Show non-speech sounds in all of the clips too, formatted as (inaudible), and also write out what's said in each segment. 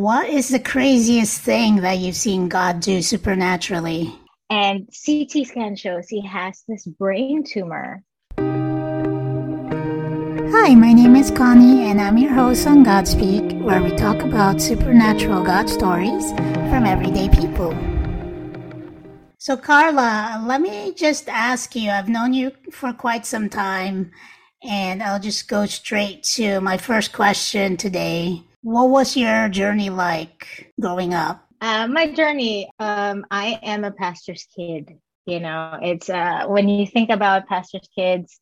What is the craziest thing that you've seen God do supernaturally? And CT scan shows he has this brain tumor. Hi, my name is Connie, and I'm your host on Godspeak, where we talk about supernatural God stories from everyday people. So, Karla, let me just ask you I've known you for quite some time, and I'll just go straight to my first question today. What was your journey like growing up? Uh, my journey, um, I am a pastor's kid. You know, it's uh, when you think about pastor's kids,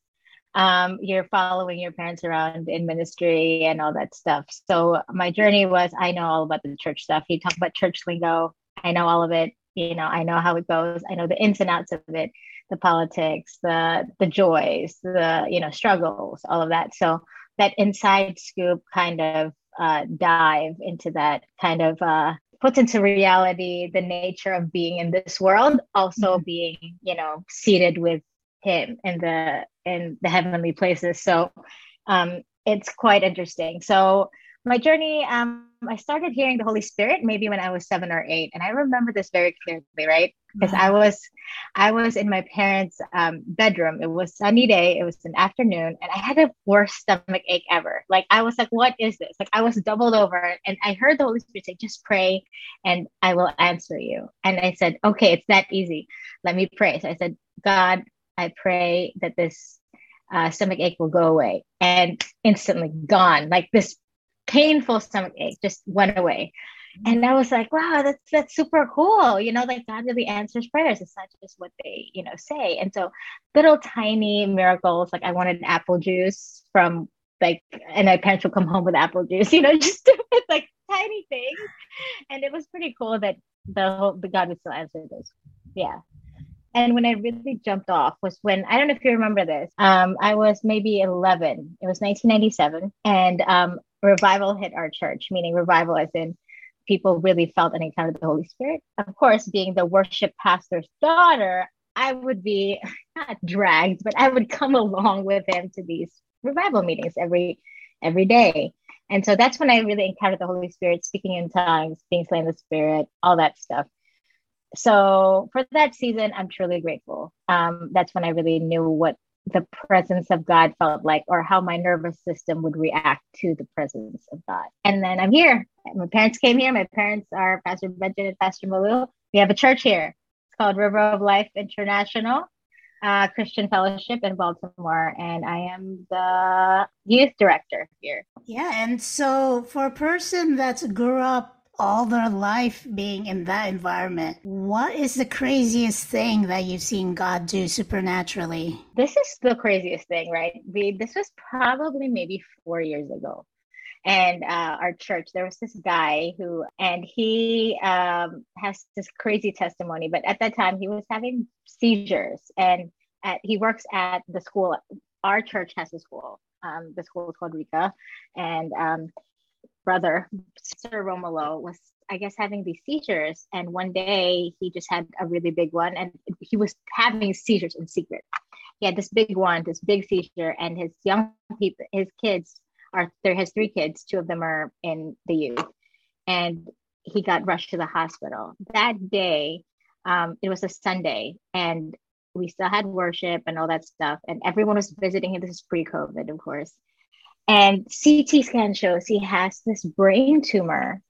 um, you're following your parents around in ministry and all that stuff. So my journey was I know all about the church stuff. You talk about church lingo, I know all of it. You know, I know how it goes. I know the ins and outs of it, the politics, the the joys, the you know struggles, all of that. So that inside scoop kind of uh, dive into that kind of uh, puts into reality the nature of being in this world, also mm-hmm. being you know seated with Him in the in the heavenly places. So um, it's quite interesting. So my journey, um, I started hearing the Holy Spirit maybe when I was seven or eight, and I remember this very clearly, right? Because I was, I was in my parents' um, bedroom. It was sunny day. It was an afternoon, and I had the worst stomach ache ever. Like I was like, "What is this?" Like I was doubled over, and I heard the Holy Spirit say, "Just pray, and I will answer you." And I said, "Okay, it's that easy. Let me pray." So I said, "God, I pray that this uh, stomach ache will go away," and instantly gone. Like this painful stomach ache just went away. And I was like, wow, that's that's super cool. You know, like God really answers prayers. It's not just what they, you know, say. And so little tiny miracles, like I wanted apple juice from like and my parents would come home with apple juice, (laughs) you know, just like tiny things. And it was pretty cool that the whole the God would still answer those. Yeah. And when I really jumped off was when I don't know if you remember this. Um, I was maybe 11. It was 1997, and um, revival hit our church, meaning revival as in people really felt an encounter with the Holy Spirit. Of course, being the worship pastor's daughter, I would be (laughs) not dragged, but I would come (laughs) along with him to these revival meetings every every day. And so that's when I really encountered the Holy Spirit, speaking in tongues, being slain in the Spirit, all that stuff. So for that season, I'm truly grateful. Um, that's when I really knew what the presence of God felt like or how my nervous system would react to the presence of God. And then I'm here. My parents came here. My parents are Pastor Benjamin and Pastor Malu. We have a church here. It's called River of Life International uh, Christian Fellowship in Baltimore, and I am the youth director here. Yeah, and so for a person that's grew up all their life being in that environment. What is the craziest thing that you've seen God do supernaturally? This is the craziest thing, right? We, this was probably maybe four years ago. And uh, our church, there was this guy who, and he um, has this crazy testimony, but at that time he was having seizures and at, he works at the school. Our church has a school. Um, the school is called Rika. And um, brother, Sir Romolo, was I guess having these seizures, and one day he just had a really big one, and he was having seizures in secret. He had this big one, this big seizure, and his young people, his kids are there. Has three kids, two of them are in the youth, and he got rushed to the hospital that day. Um, it was a Sunday, and we still had worship and all that stuff, and everyone was visiting him. This is pre-COVID, of course and CT scan shows he has this brain tumor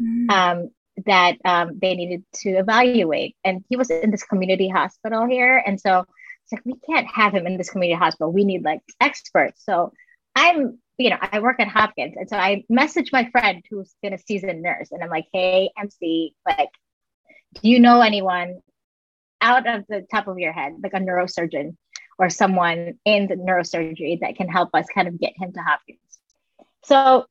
mm. um, that um, they needed to evaluate. And he was in this community hospital here. And so it's like, we can't have him in this community hospital. We need like experts. So I'm, you know, I work at Hopkins. And so I message my friend who's been a seasoned nurse. And I'm like, hey, MC, like, do you know anyone out of the top of your head, like a neurosurgeon or someone in the neurosurgery that can help us kind of get him to Hopkins. So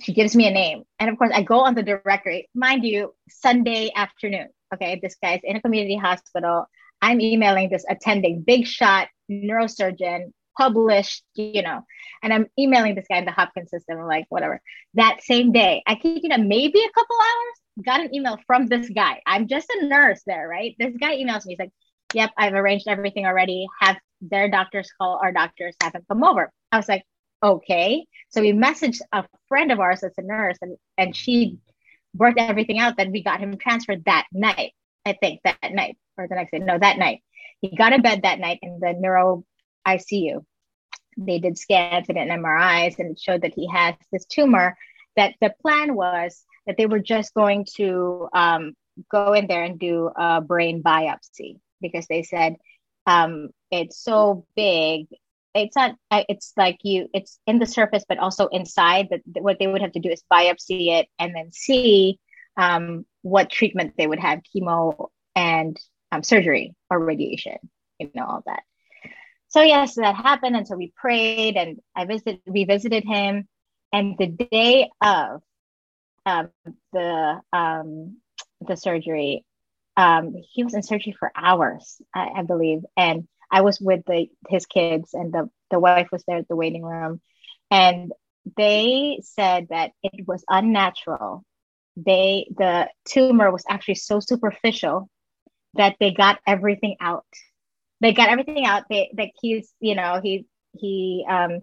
she gives me a name. And of course, I go on the directory, mind you, Sunday afternoon. Okay, this guy's in a community hospital. I'm emailing this attending, big shot neurosurgeon, published, you know, and I'm emailing this guy in the Hopkins system, like, whatever. That same day, I keep, you know, maybe a couple hours, got an email from this guy. I'm just a nurse there, right? This guy emails me, he's like, yep, I've arranged everything already. Have their doctors call our doctors, have them come over. I was like, okay. So we messaged a friend of ours that's a nurse, and and she worked everything out that we got him transferred that night. I think that night or the next day. No, that night. He got in bed that night in the neuro ICU. They did scans and MRIs, and it showed that he has this tumor. That the plan was that they were just going to um, go in there and do a brain biopsy because they said um, it's so big. It's not it's like you it's in the surface but also inside but what they would have to do is biopsy it and then see um, what treatment they would have chemo and um, surgery or radiation you know all that. So yes that happened. And so we prayed and i visited we visited him. And the day of um, the um, the surgery um, he was in surgery for hours I, I believe and I was with the his kids and the the wife was there at the waiting room, and they said that it was unnatural. They the tumor was actually so superficial that they got everything out. They got everything out. They that he's you know he he um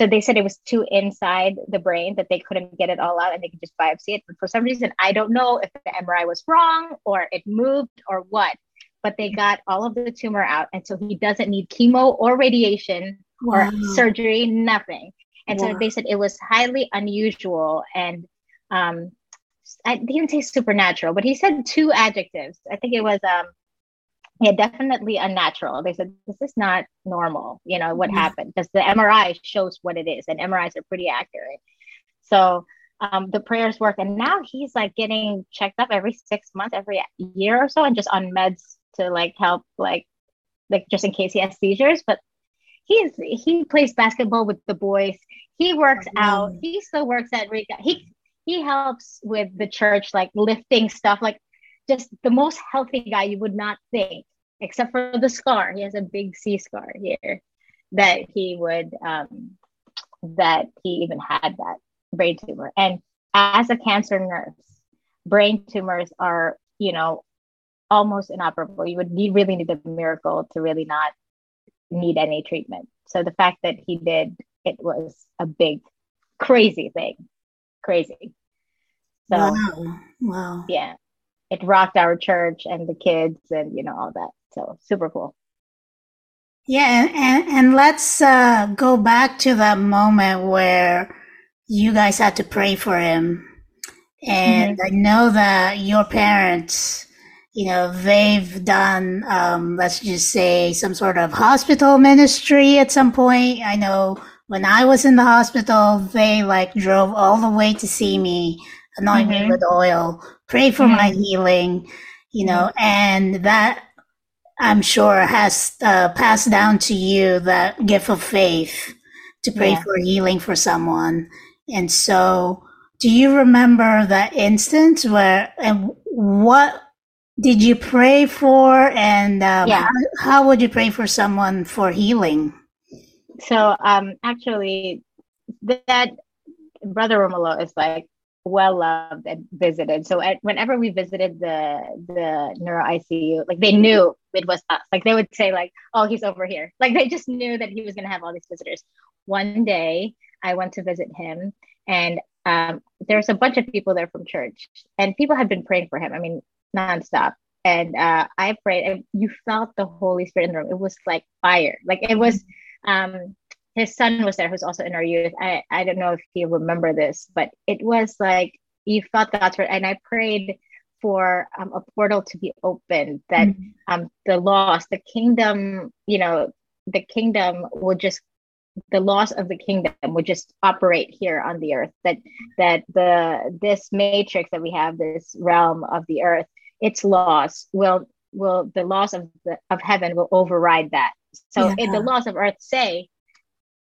so they said it was too inside the brain that they couldn't get it all out and they could just biopsy it. But for some reason, I don't know if the MRI was wrong or it moved or what but they got all of the tumor out. And so he doesn't need chemo or radiation wow. or surgery, nothing. And wow. so they said it was highly unusual and um, I didn't say supernatural, but he said two adjectives. I think it was um, yeah, definitely unnatural. They said this is not normal. You know what mm-hmm. happened because the MRI shows what it is, and MRIs are pretty accurate. So um, the prayers work, and now he's like getting checked up every six months, every year or so, and just on meds to like help like like just in case he has seizures but he's he plays basketball with the boys he works oh, out he still works at Riga. he he helps with the church like lifting stuff like just the most healthy guy you would not think except for the scar he has a big c scar here that he would um that he even had that brain tumor and as a cancer nurse brain tumors are you know almost inoperable. You would you really need a miracle to really not need any treatment. So the fact that he did, it was a big, crazy thing. Crazy. So wow. wow. Yeah. It rocked our church and the kids and you know all that. So super cool. Yeah, and, and, let's uh, go back to that moment where you guys had to pray for him. And mm-hmm. I know that your parents you know, they've done, um, let's just say, some sort of hospital ministry at some point. I know when I was in the hospital, they like drove all the way to see me, anoint mm-hmm. me with oil, pray for mm-hmm. my healing, you know, mm-hmm. and that I'm sure has uh, passed down to you that gift of faith to pray yeah. for healing for someone. And so, do you remember that instance where, and what did you pray for and um, yeah. how, how, would you pray for someone for healing so um actually that brother romulo is like well loved and visited so at, whenever we visited the the neuro icu like they knew it was us like they would say like oh he's over here like they just knew that he was going to have all these visitors one day i went to visit him and um, there's a bunch of people there from church and people had been praying for him i mean nonstop. And uh, I prayed, and you felt the Holy Spirit in the room. It was like fire. Like it was. Um, his son was there, who's also in our youth. I I don't know if you remember this, but it was like you felt God's word, and I prayed for um, a portal to be opened that mm-hmm. um, the lost, the kingdom, you know, the kingdom would just the laws of the kingdom would just operate here on the earth that that the this matrix that we have this realm of the earth its laws will will the laws of the of heaven will override that. So yeah. if the laws of earth say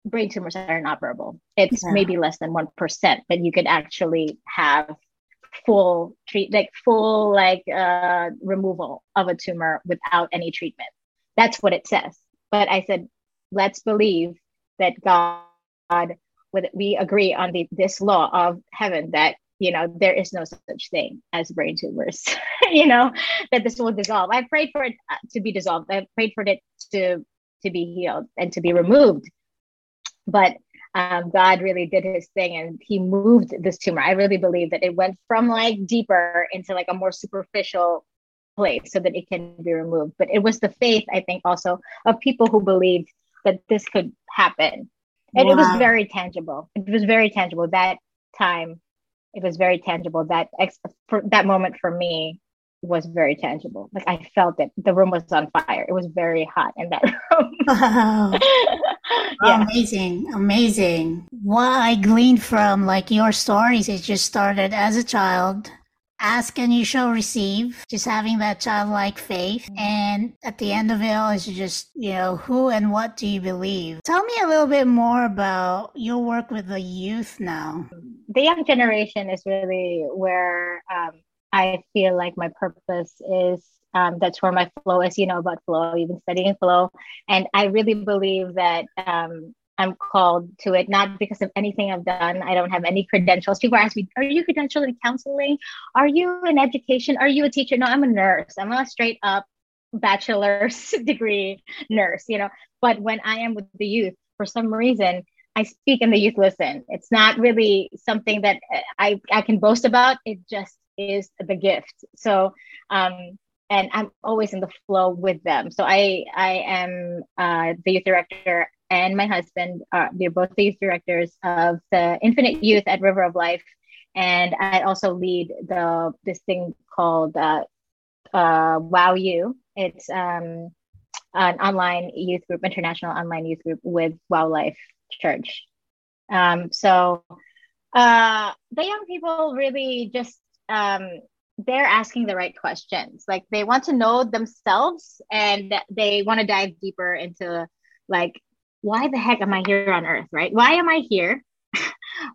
brain tumors are inoperable, it's yeah. maybe less than one percent that you could actually have full treat like full like uh removal of a tumor without any treatment. That's what it says. But I said, let's believe that God we agree on the this law of heaven that you know there is no such thing as brain tumors (laughs) you know that this will dissolve i prayed for it uh, to be dissolved i prayed for it to to be healed and to be removed but um, God really did his thing and he moved this tumor. I really believe that it went from like deeper into like a more superficial place so that it can be removed. But it was the faith, I think, also of people who believed that this could happen. And wow. it was very tangible. It was very tangible. That time, it was very tangible. That ex- for that moment for me was very tangible. Like I felt it. The room was on fire. It was very hot in that (laughs) room. wow. (laughs) (laughs) yeah. Amazing. Amazing. What I gleaned from like your stories, it just started as a child. Ask and you shall receive, just having that childlike faith. Mm-hmm. And at the end of it all is just, you know, who and what do you believe? Tell me a little bit more about your work with the youth now. The young generation is really where um, I feel like my purpose is um, that's where my flow is. You know about flow. You've been studying flow, and I really believe that um, I'm called to it not because of anything I've done. I don't have any credentials. People ask me, "Are you credentialed in counseling? Are you in education? Are you a teacher?" No, I'm a nurse. I'm a straight up bachelor's (laughs) degree nurse. You know, but when I am with the youth, for some reason, I speak and the youth listen. It's not really something that I, I can boast about. It just is the gift. So, um, and I'm always in the flow with them. So I I am uh, the youth director, and my husband are they're both the youth directors of the Infinite Youth at River of Life, and I also lead the this thing called uh, uh, Wow U. It's um, an online youth group, international online youth group with Wowlife Church. Um, so uh, the young people really just um, they're asking the right questions. Like they want to know themselves and they want to dive deeper into like, why the heck am I here on earth, right? Why am I here (laughs)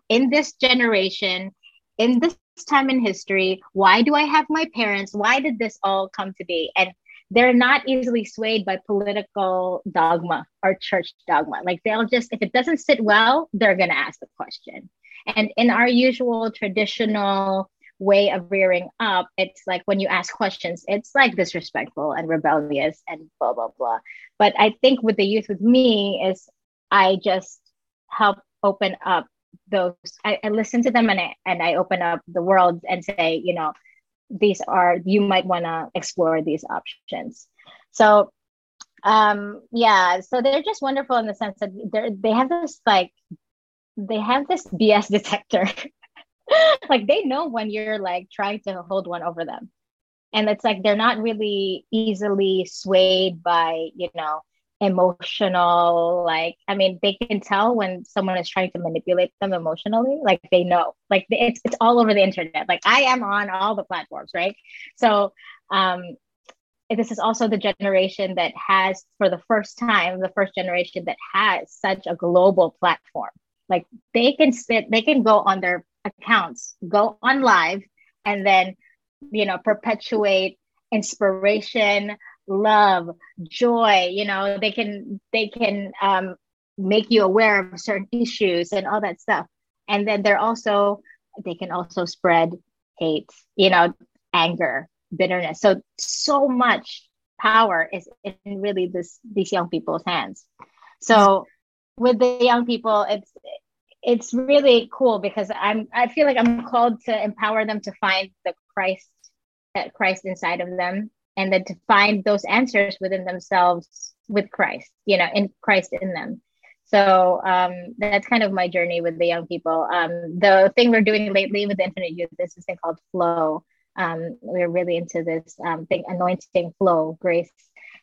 in this generation, in this time in history? Why do I have my parents? Why did this all come to be? And they're not easily swayed by political dogma or church dogma. Like they'll just, if it doesn't sit well, they're going to ask the question. And in our usual traditional way of rearing up, it's like when you ask questions, it's like disrespectful and rebellious and blah, blah, blah. But I think with the youth with me is I just help open up those, I, I listen to them and I, and I open up the world and say, you know, these are, you might want to explore these options. So, um, yeah, so they're just wonderful in the sense that they they have this like, they have this BS detector (laughs) (laughs) like they know when you're like trying to hold one over them. And it's like they're not really easily swayed by you know emotional like i mean they can tell when someone is trying to manipulate them emotionally like they know. Like it's, it's all over the internet. Like i am on all the platforms right? So um this is also the generation that has for the first time the first generation that has such a global platform. Like they can sit they can go on their accounts go on live and then you know perpetuate inspiration love joy you know they can they can um, make you aware of certain issues and all that stuff. And then they're also they can also spread hate you know anger bitterness. So so much power is in really this these young people's hands. So with the young people it's it's really cool because I'm I feel like I'm called to empower them to find the Christ that Christ inside of them and then to find those answers within themselves with Christ, you know, in Christ in them. So um, that's kind of my journey with the young people. Um, the thing we're doing lately with Infinite Youth is this thing called Flow. Um, we're really into this um, thing, anointing, flow, grace.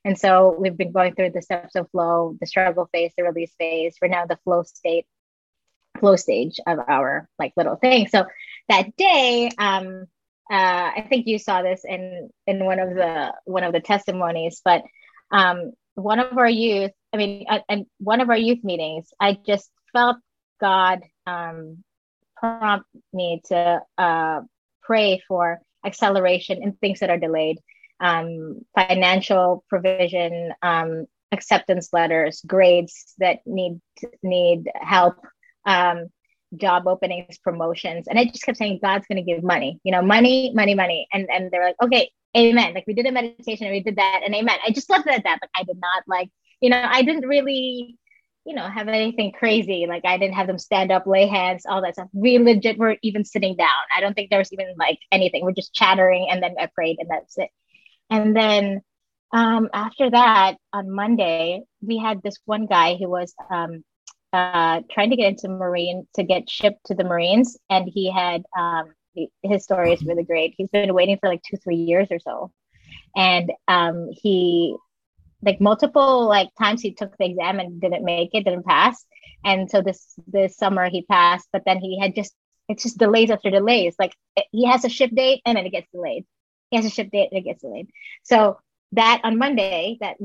And so we've been going through the steps of flow, the struggle phase, the release phase. We're now the flow state flow stage of our like little thing. So that day, um, uh, I think you saw this in in one of the one of the testimonies, but um, one of our youth, I mean, uh, and one of our youth meetings, I just felt God um, prompt me to uh, pray for acceleration in things that are delayed, um, financial provision, um, acceptance letters, grades that need need help um, job openings, promotions. And I just kept saying, God's going to give money, you know, money, money, money. And, and they're like, okay, amen. Like we did a meditation and we did that and amen. I just left it at that. Like I did not like, you know, I didn't really you know, have anything crazy. Like I didn't have them stand up, lay hands, all that stuff. We legit were even sitting down. I don't think there was even like anything. We're just chattering and then I prayed and that's it. And then um, after that, on Monday, we had this one guy who was um, uh, trying to get into Marine to get shipped to the Marines. And he had, um, his story is really great. He's been waiting for like two, three years or so. And um, he like multiple like times he took the exam and didn't make it, didn't pass. And so this this summer he passed, but then he had just it's just delays after delays. Like he has a ship date and then it gets delayed. He has a ship date and it gets delayed. So that on Monday, that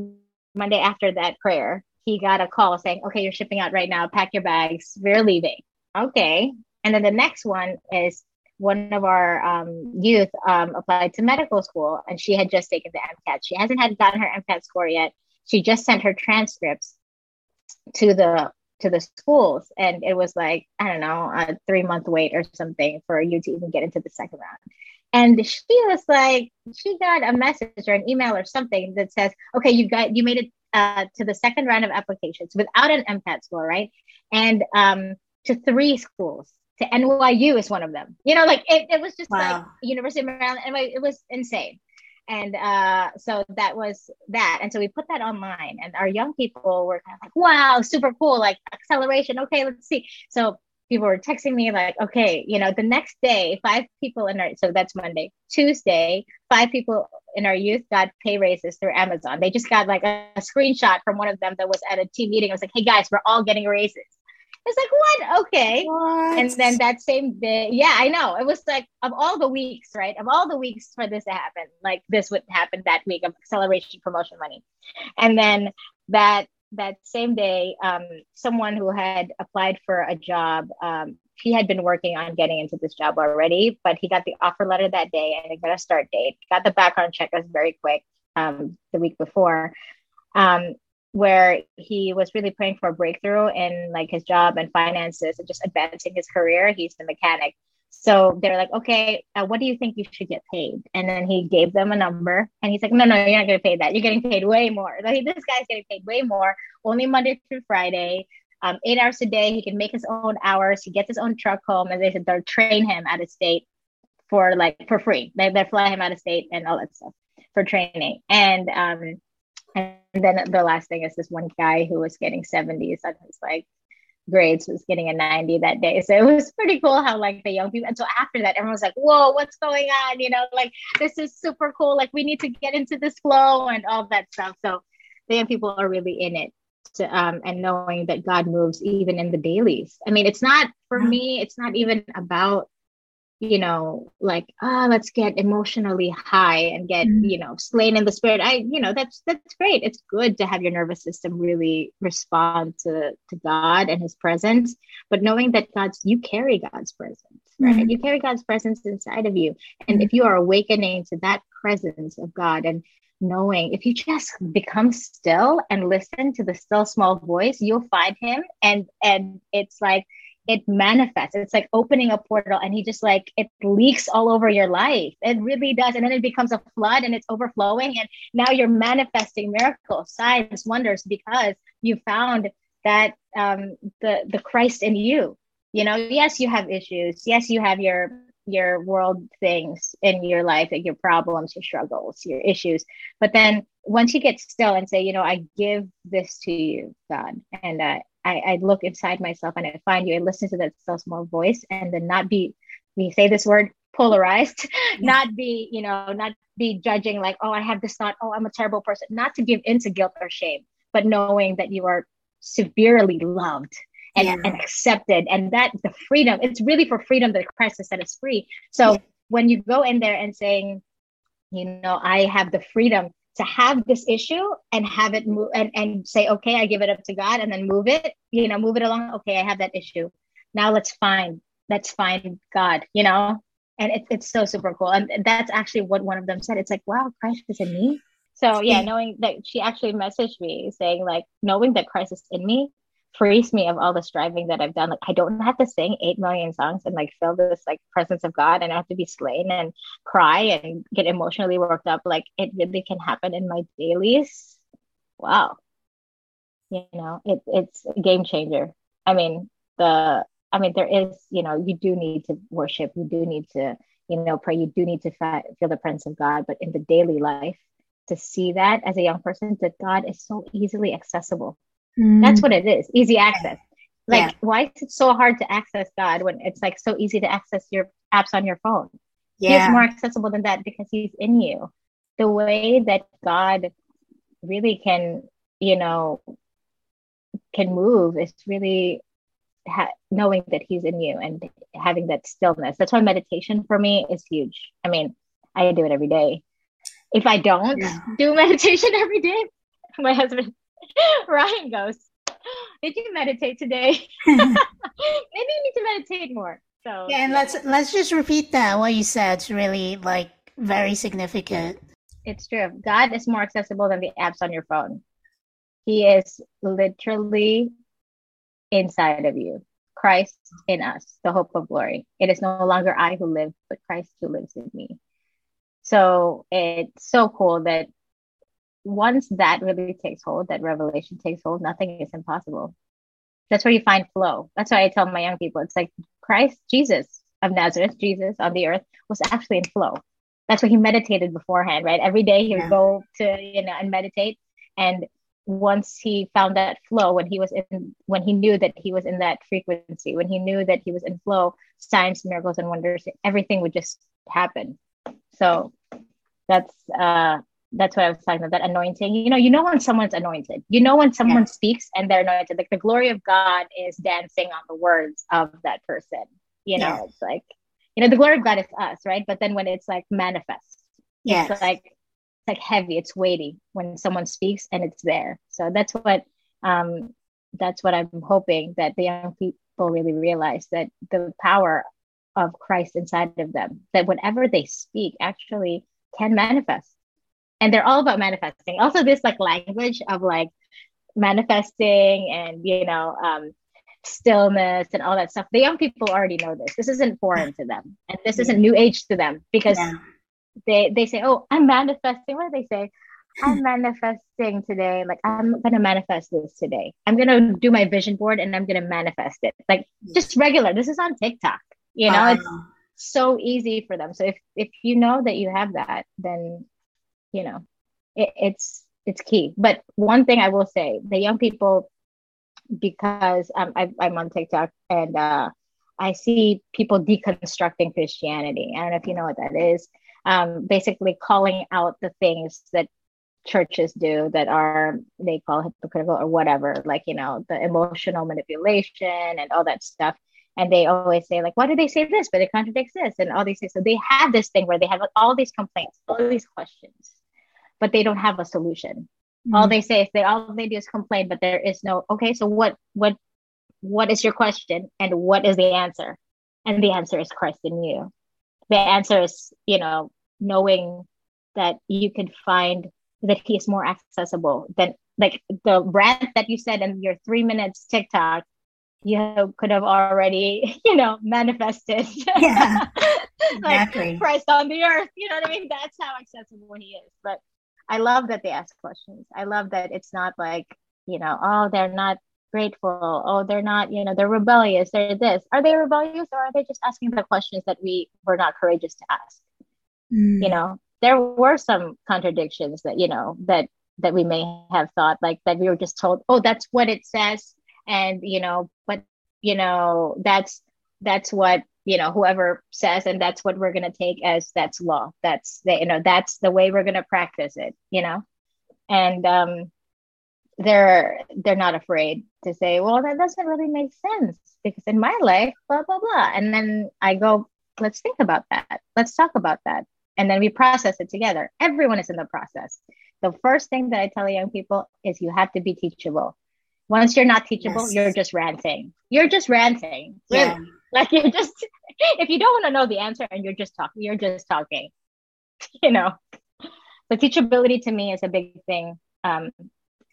Monday after that prayer, he got a call saying, "Okay, you're shipping out right now. Pack your bags. We're leaving." Okay. And then the next one is one of our um, youth um, applied to medical school and she had just taken the MCAT. She hasn't had gotten her MCAT score yet. She just sent her transcripts to the to the schools and it was like I don't know a three month wait or something for you to even get into the second round. And she was like, she got a message or an email or something that says, okay, you got you made it uh, to the second round of applications without an MCAT score, right? And um, to three schools to NYU is one of them. You know, like it, it was just wow. like University of Maryland. Anyway, it was insane. And uh, so that was that. And so we put that online, and our young people were kind of like, wow, super cool, like acceleration. Okay, let's see. So people were texting me, like, okay, you know, the next day, five people in our, so that's Monday, Tuesday, five people in our youth got pay raises through Amazon. They just got like a, a screenshot from one of them that was at a team meeting. I was like, hey guys, we're all getting raises. It's like, what? Okay. What? And then that same day, yeah, I know. It was like, of all the weeks, right? Of all the weeks for this to happen, like this would happen that week of acceleration promotion money. And then that that same day, um, someone who had applied for a job, um, he had been working on getting into this job already, but he got the offer letter that day and got a start date. Got the background check was very quick um, the week before. Um, where he was really praying for a breakthrough in like his job and finances and just advancing his career. He's the mechanic. So they're like, okay, uh, what do you think you should get paid? And then he gave them a number and he's like, no, no, you're not going to pay that. You're getting paid way more. (laughs) Like, this guy's getting paid way more, only Monday through Friday, um, eight hours a day. He can make his own hours. He gets his own truck home. And they said they'll train him out of state for like for free. They, they fly him out of state and all that stuff for training. And um, and then the last thing is this one guy who was getting 70s on his like grades was getting a 90 that day. So it was pretty cool how like the young people and so after that everyone was like, whoa, what's going on? You know, like this is super cool. Like we need to get into this flow and all that stuff. So the young people are really in it. Um, and knowing that God moves even in the dailies. I mean, it's not for me, it's not even about you know like ah oh, let's get emotionally high and get mm-hmm. you know slain in the spirit i you know that's that's great it's good to have your nervous system really respond to to god and his presence but knowing that god's you carry god's presence right mm-hmm. you carry god's presence inside of you and mm-hmm. if you are awakening to that presence of god and knowing if you just become still and listen to the still small voice you'll find him and and it's like it manifests. It's like opening a portal and he just like it leaks all over your life. It really does. And then it becomes a flood and it's overflowing. And now you're manifesting miracles, signs, wonders because you found that um the the Christ in you. You know, yes, you have issues. Yes, you have your your world things in your life, like your problems, your struggles, your issues. But then once you get still and say, you know, I give this to you, God, and uh, I, I look inside myself and I find you, I listen to that still small voice and then not be, we say this word, polarized, (laughs) yeah. not be, you know, not be judging like, oh, I have this thought, oh, I'm a terrible person, not to give into guilt or shame, but knowing that you are severely loved and, yeah. and accepted and that the freedom, it's really for freedom that Christ has set us free. So yeah. when you go in there and saying, you know, I have the freedom to have this issue and have it move and, and say, okay, I give it up to God and then move it, you know, move it along. Okay, I have that issue. Now let's find, let's find God, you know? And it, it's so super cool. And that's actually what one of them said. It's like, wow, Christ is in me. So yeah, (laughs) knowing that she actually messaged me saying like, knowing that Christ is in me frees me of all the striving that I've done. Like I don't have to sing eight million songs and like feel this like presence of God and I have to be slain and cry and get emotionally worked up. Like it really can happen in my dailies. Wow. You know, it, it's a game changer. I mean, the I mean, there is, you know, you do need to worship, you do need to, you know, pray, you do need to feel the presence of God, but in the daily life, to see that as a young person, that God is so easily accessible. Mm. That's what it is, easy access. Like, yeah. why is it so hard to access God when it's like so easy to access your apps on your phone? Yeah. He's more accessible than that because he's in you. The way that God really can, you know, can move is really ha- knowing that he's in you and having that stillness. That's why meditation for me is huge. I mean, I do it every day. If I don't yeah. do (laughs) meditation every day, my husband (laughs) Ryan goes, "Did you meditate today? Maybe you need to meditate more." So yeah, and let's let's just repeat that. What you said It's really like very significant. It's true. God is more accessible than the apps on your phone. He is literally inside of you. Christ in us, the hope of glory. It is no longer I who live, but Christ who lives in me. So it's so cool that once that really takes hold, that revelation takes hold, nothing is impossible. That's where you find flow. That's why I tell my young people it's like Christ, Jesus of Nazareth, Jesus on the earth was actually in flow. That's what he meditated beforehand, right? Every day he would yeah. go to, you know, and meditate. And once he found that flow when he was in when he knew that he was in that frequency when he knew that he was in flow signs miracles and wonders everything would just happen so that's uh that's what i was talking about that anointing. You know you know when someone's anointed. You know when someone speaks and they're anointed. Like the glory of god is dancing on the words of that person. You know it's like you know the glory of god is us right? But then when it's like manifest yeah it's like it's like heavy. It's weighty when someone speaks and it's there. So that's what um that's what i'm hoping that the young people really realize that the power of christ inside of them that whatever they speak actually can manifest and they're all about manifesting also this like language of like manifesting and you know um stillness and all that stuff the young people already know this this isn't foreign to them and this isn't new age to them because yeah they they say, "Oh, I'm manifesting." What do they say? (laughs) I'm manifesting today. Like I'm gonna manifest this today. I'm gonna do my vision board and I'm gonna manifest it. Like just regular. This is on TikTok. You know, uh, it's so easy for them. So if if you know that you have that, then you know it, it's it's key. But one thing I will say, the young people, because um, I, I'm on TikTok and uh, I see people deconstructing Christianity. I don't know if you know what that is. Um, basically calling out the things that churches do that are they call hypocritical or whatever like you know the emotional manipulation and all that stuff. And they always say like why do they say this? But it contradicts this. And all these things. So they have this thing where they have like, all these complaints all these questions but they don't have a solution mm-hmm. all they say is they all they do is complain but there is no okay so what what what is your question and what is the answer and the answer is christ in you the answer is you know knowing that you can find that he is more accessible than like the rant that you said in your three minutes TikTok, you could have already, (laughs) you know, manifested. Yeah. (laughs) like exactly. Christ on the earth. You know what I mean? That's how accessible he is. But I love that they ask questions. I love that it's not like, you know, oh, they're not grateful. Oh, they're not, you know, they're rebellious. They're this. Are they rebellious or are they just asking the questions that we were not courageous to ask? mm. you know there were some contradictions that you know that that we may have thought like that we were just told oh that's what it says and you know but you know that's that's what you know whoever says and that's what we're going to take as that's law that's the you know that's the way we're going to practice it you know and um they're they're not afraid to say well that doesn't really make sense because in my life blah blah blah and then i go let's think about that let's talk about that and then we process it together. Everyone is in the process. The first thing that I tell young people is you have to be teachable. Once you're not teachable, yes. you're just ranting. You're just ranting. Really. Yeah. Like you're just (laughs) if you don't want to know the answer and you're just talking, you're just talking. (laughs) You know. The teachability to me is a big thing, um,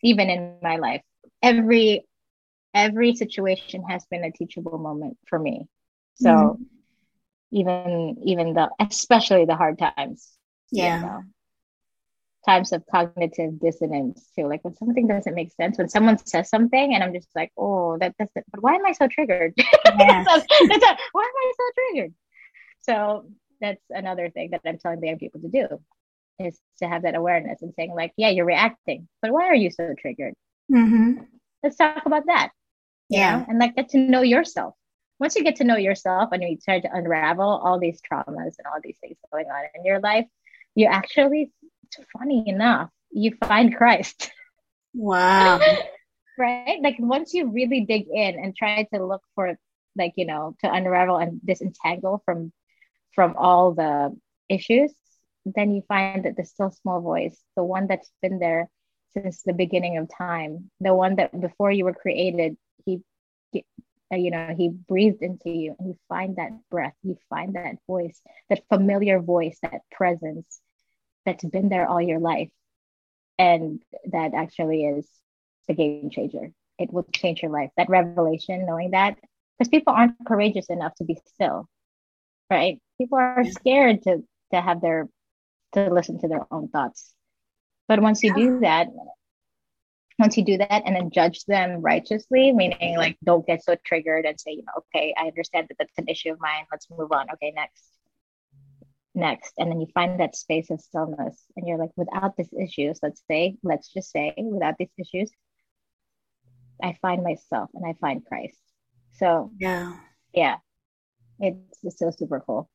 even in my life. Every every situation has been a teachable moment for me. So mm-hmm even even the especially the hard times yeah you know? Times of cognitive dissonance too. Like when something doesn't make sense, when someone says something and I'm just like, oh, that doesn't, but why am I so triggered? (laughs) Yes. so, a, why am I so triggered? So that's another thing that I'm telling the young people to do is to have that awareness and saying like, yeah, you're reacting, but why are you so triggered? Mm-hmm. Let's talk about that. Yeah. Know? And like get to know yourself. Once you get to know yourself and you try to unravel all these traumas and all these things going on in your life, you actually funny enough, you find Christ. (laughs) Wow. right? Like once you really dig in and try to look for like, you know, to unravel and disentangle from from all the issues, then you find that the still small voice, the one that's been there since the beginning of time, the one that before you were created, he uh, you know he breathed into you and you find that breath you find that voice that familiar voice that presence that's been there all your life. And that actually is a game changer. It will change your life. That revelation knowing that because people aren't courageous enough to be still right? People are scared to to have their to listen to their own thoughts. But once you do that once you do that and then judge them righteously meaning like don't get so triggered and say you know okay i understand that that's an issue of mine. Let's move on. Okay next next and then you find that space of stillness and you're like without these issues let's say let's just say without these issues i find myself and i find christ. So yeah. yeah. It's, it's so super cool.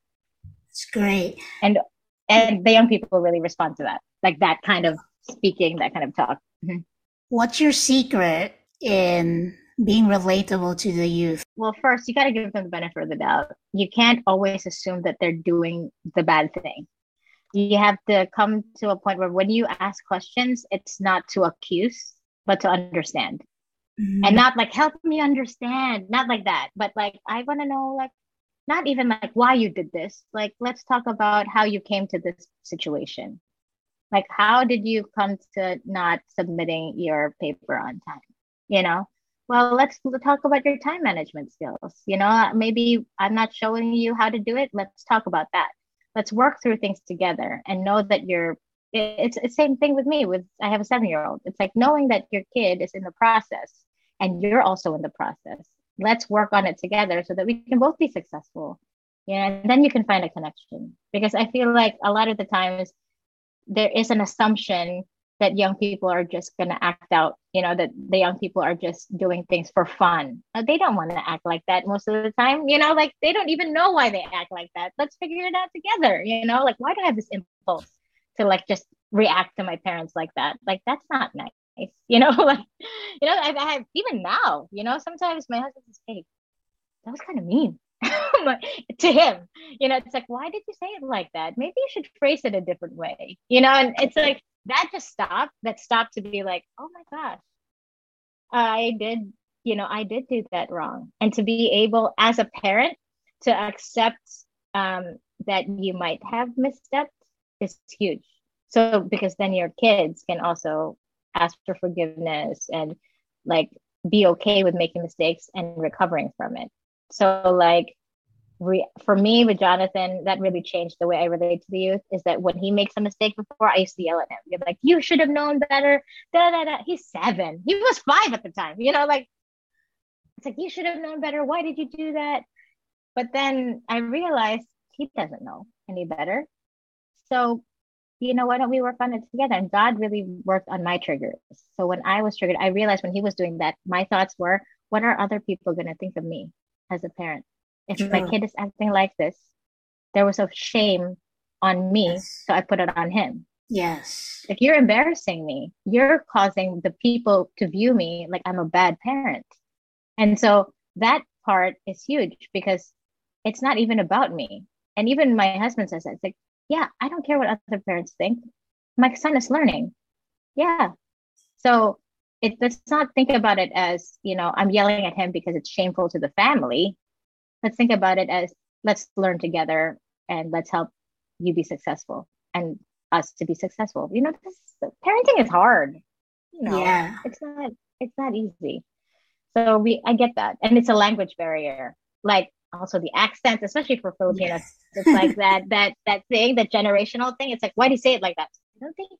It's great. And and the young people really respond to that like that kind of speaking that kind of talk. Mm-hmm. what's your secret in being relatable to the youth? Well, first, you got to give them the benefit of the doubt. You can't always assume that they're doing the bad thing. You have to come to a point where when you ask questions, it's not to accuse, but to understand. Mm-hmm. And not like, help me understand, not like that, but like, I want to know, like, not even like why you did this. Like, let's talk about how you came to this situation. Like, how did you come to not submitting your paper on time? You know, well let's talk about your time management skills. You know maybe i'm not showing you how to do it. Let's talk about that. Let's work through things together and know that you're it's the same thing with me with i have a seven year old it's like knowing that your kid is in the process and you're also in the process. Let's work on it together so that we can both be successful. Yeah and then you can find a connection. Because i feel like a lot of the times there is an assumption that young people are just going to act out you know that the young people are just doing things for fun. Uh, they don't want to act like that most of the time you know like they don't even know why they act like that. Let's figure it out together you know like why do i have this impulse to like just react to my parents like that? Like that's not nice (laughs) you know like you know I, I have even now you know sometimes my husband says hey that was kind of mean (laughs) to him. You know it's like why did you say it like that? Maybe you should phrase it a different way. You know and it's like that just stopped that stopped to be like oh my gosh i did you know i did do that wrong. And to be able as a parent to accept um, that you might have misstepped is huge. So because then your kids can also ask for forgiveness and like be okay with making mistakes and recovering from it. So like re- for me with Jonathan, that really changed the way I relate to the youth. Is that when he makes a mistake before, I used to yell at him. You're like, you should have known better. Da, da, da. He's seven. He was five at the time. You know, like it's like you should have known better. Why did you do that? But then I realized he doesn't know any better. So, you know, why don't we work on it together? And God really worked on my triggers. So when I was triggered, I realized when he was doing that, my thoughts were, what are other people going to think of me as a parent? If True. my kid is acting like this, there was a shame on me, yes. so I put it on him. Yes. If you're embarrassing me, you're causing the people to view me like I'm a bad parent. And so that part is huge because it's not even about me. And even my husband says that. It's like, yeah, I don't care what other parents think. My son is learning. Yeah. So it let's not think about it as, you know, I'm yelling at him because it's shameful to the family let's think about it as let's learn together and let's help you be successful and us to be successful. You know, this parenting is hard. You know, yeah. it's not it's not easy. So we I get that. And it's a language barrier. Like also the accent, especially for Filipinos. Yes. It's like (laughs) that that that thing, that generational thing. It's like, why do you say it like that? I don't think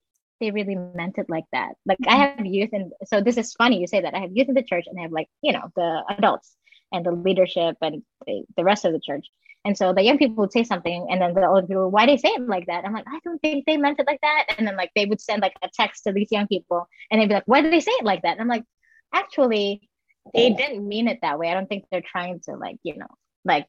they really meant it like that. Like I mm-hmm. have youth, and so this is funny you say that. I have youth in the church, and I have like you know the adults and the leadership and the, the rest of the church. And so the young people would say something, and then the old people, why they say it like that? I'm like, I don't think they meant it like that. And then like they would send like a text to these young people, and they'd be like, why did they say it like that? And I'm like, actually, they didn't mean it that way. I don't think they're trying to like you know like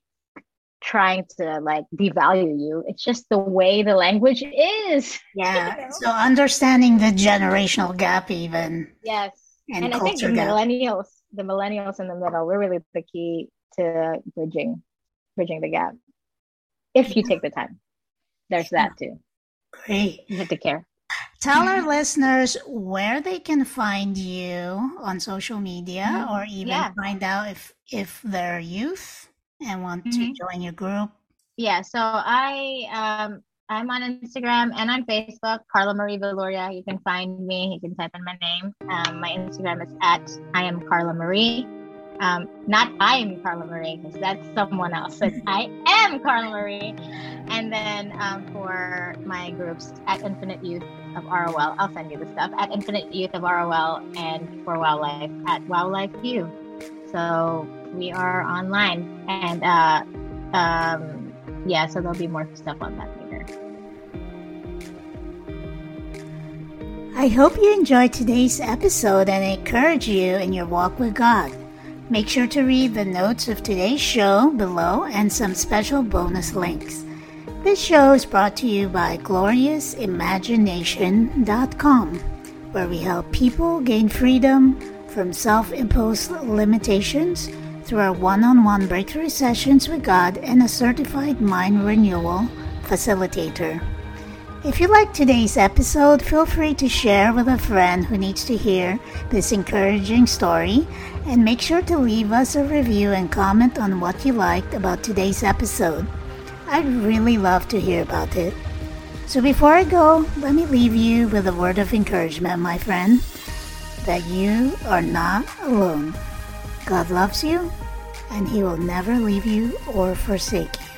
trying to like devalue you. It's just the way the language is. (laughs) Yeah. You know? So understanding the generational gap, even. Yes. And, and I think gap. millennials, the millennials in the middle, we're really the key to bridging, bridging the gap. If you take the time, there's that too. Great. You have to care. Tell our listeners where they can find you on social media, mm-hmm. or even yeah. find out if if they're youth and want mm-hmm. to join your group? Yeah, so I um I'm on Instagram and on Facebook, Karla Marie Viloria. You can find me. You can type in my name. Um, my Instagram is at I am Karla Marie. Um, not I am Carla Marie because that's someone else. It's (laughs) I am Karla Marie. And then um, for my groups at Infinite Youth of ROL, I'll send you the stuff at Infinite Youth of ROL and for Wowlife at Wowlife U. So we are online and uh, um, yeah so there'll be more stuff on that i hope you enjoyed today's episode and encourage you in your walk with god make sure to read the notes of today's show below and some special bonus links this show is brought to you by gloriousimagination.com where we help people gain freedom from self imposed limitations through our one on one breakthrough sessions with God and a certified mind renewal facilitator. If you like today's episode, feel free to share with a friend who needs to hear this encouraging story and make sure to leave us a review and comment on what you liked about today's episode. I'd really love to hear about it. So before I go, let me leave you with a word of encouragement, my friend, that you are not alone. God loves you and He will never leave you or forsake you.